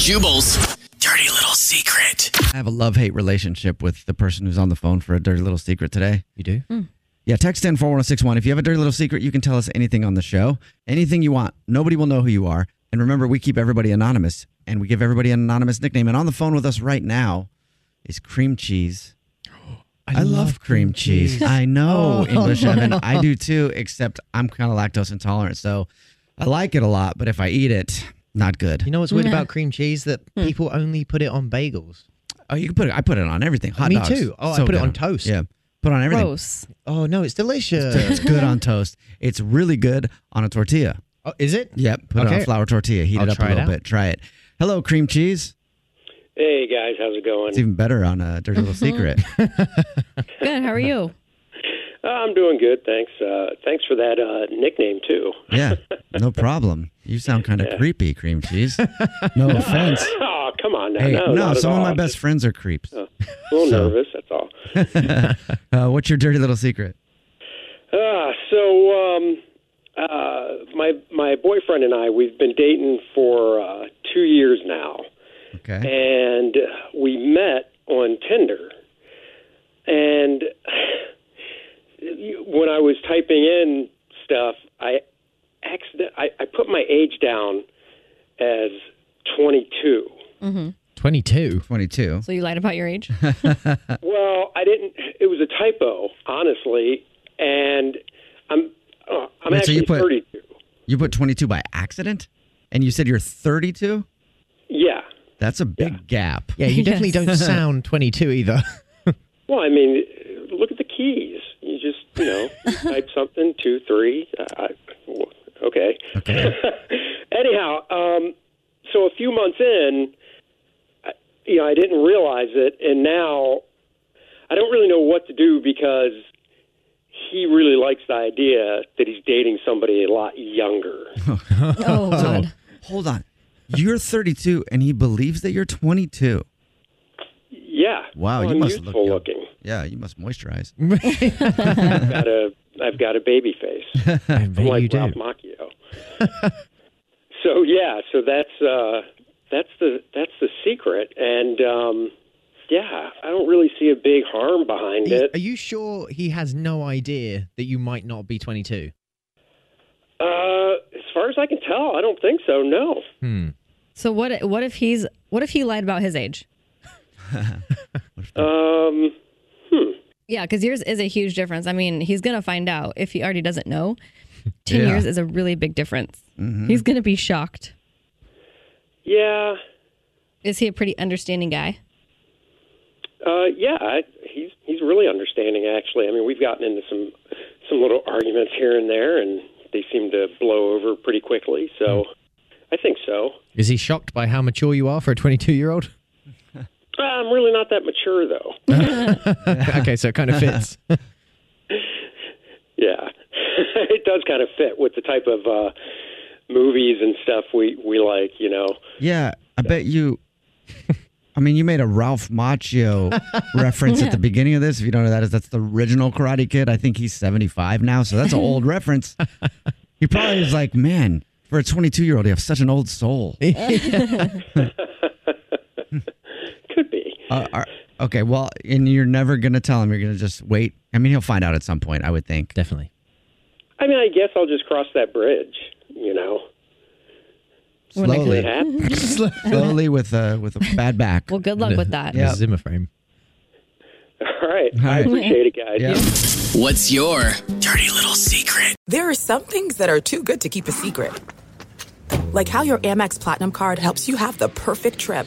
Jubal's dirty little secret. I have a love hate relationship with the person who's on the phone for a dirty little secret today. You do? Hmm. Yeah, text in 41061. If you have a dirty little secret, you can tell us anything on the show. Anything you want. Nobody will know who you are. And remember, we keep everybody anonymous and we give everybody an anonymous nickname. And on the phone with us right now is cream cheese. I, love, cream cheese. I know, Oh, English no. Evan. I do too, except I'm kind of lactose intolerant. So I like it a lot, but if I eat it, not good. You know what's weird about cream cheese? That hmm. people only put it on bagels. Oh, you can put it. I put it on everything. Hot Me dogs. too. Oh, I So put it on toast. Yeah, put it on everything. Gross. Oh no, it's delicious. It's good on toast. It's really good on a tortilla. Oh, is it? Yep. Put it on Okay. a flour tortilla. Heat I'll it up a try it little out. bit. Try it. Hello, cream cheese. Hey guys, how's it going? It's even better on a dirty little secret. Good. How are you? Uh, I'm doing good, thanks. Uh, thanks for that uh, nickname too. yeah, no problem. You sound kind of creepy, cream cheese. No offense. oh, come on now. Hey, no, no, some of my best friends are creeps. A little So- nervous, that's all. uh, what's your dirty little secret? Uh, so um, uh, my my boyfriend and I we've been dating for uh, two years now, Okay. and we met on Tinder. And when I was typing in stuff, I accident I, I put my age down as 22. Mm-hmm. 22. 22. So you lied about your age? Well, I didn't. It was a typo, honestly, and I'm uh, I'm Wait, so actually you put- 32. You put 22 by accident? And you said you're 32? Yeah. That's a big gap. Yeah, you definitely don't sound 22 either. Well, I mean, look at the keys. You just you know type something two three. Uh, I, okay. Okay. Anyhow, um, so a few months in, I, you know, I didn't realize it, and now I don't really know what to do because he really likes the idea that he's dating somebody a lot younger. Oh, So, hold on. You're 32 and he believes that you're 22. Yeah. Wow, Well, you must look young. looking. Yeah, you must moisturize. I've got a I've got a baby face. I I'm bet like you do. Ralph Macchio. so yeah, so that's uh, that's the that's the secret, and um, yeah, I don't really see a big harm behind Are you- it. Are you sure he has no idea that you might not be 22? Uh, as far as I can tell, I don't think so. No. Hmm. So what? What if he's? What if he lied about his age? Um. Hmm. Yeah, because yours is a huge difference. I mean, he's gonna find out if he already doesn't know. Ten Yeah. years is a really big difference. Mhm. He's gonna be shocked. Yeah. Is he a pretty understanding guy? Uh. Yeah. I, he's he's really understanding. Actually, I mean, we've gotten into some some little arguments here and there, and they seem to blow over pretty quickly. So, I think so. Is he shocked by how mature you are for a 22 year old? Uh, I'm really not that mature, though. okay, so it kind of fits. Yeah, it does kind of fit with the type of uh, movies and stuff we we like. You know. Yeah, I bet you. I mean, you made a Ralph Macchio reference at the beginning of this. If you don't know that is, that's the original Karate Kid. I think he's 75 now, so that's an old reference. He probably is like, man, for a 22 year old, you have such an old soul. Could be. Uh, are- okay, well, and you're never going to tell him. You're going to just wait. I mean, he'll find out at some point, I would think. Definitely. I mean, I guess I'll just cross that bridge. You know. When I It Slowly, slowly with a with a bad back. Well, good luck with that. Yeah. Zimmer frame. All right. All I appreciate it, guys. Yeah. What's your dirty little secret? There are some things that are too good to keep a secret. Like how your Amex Platinum card helps you have the perfect trip.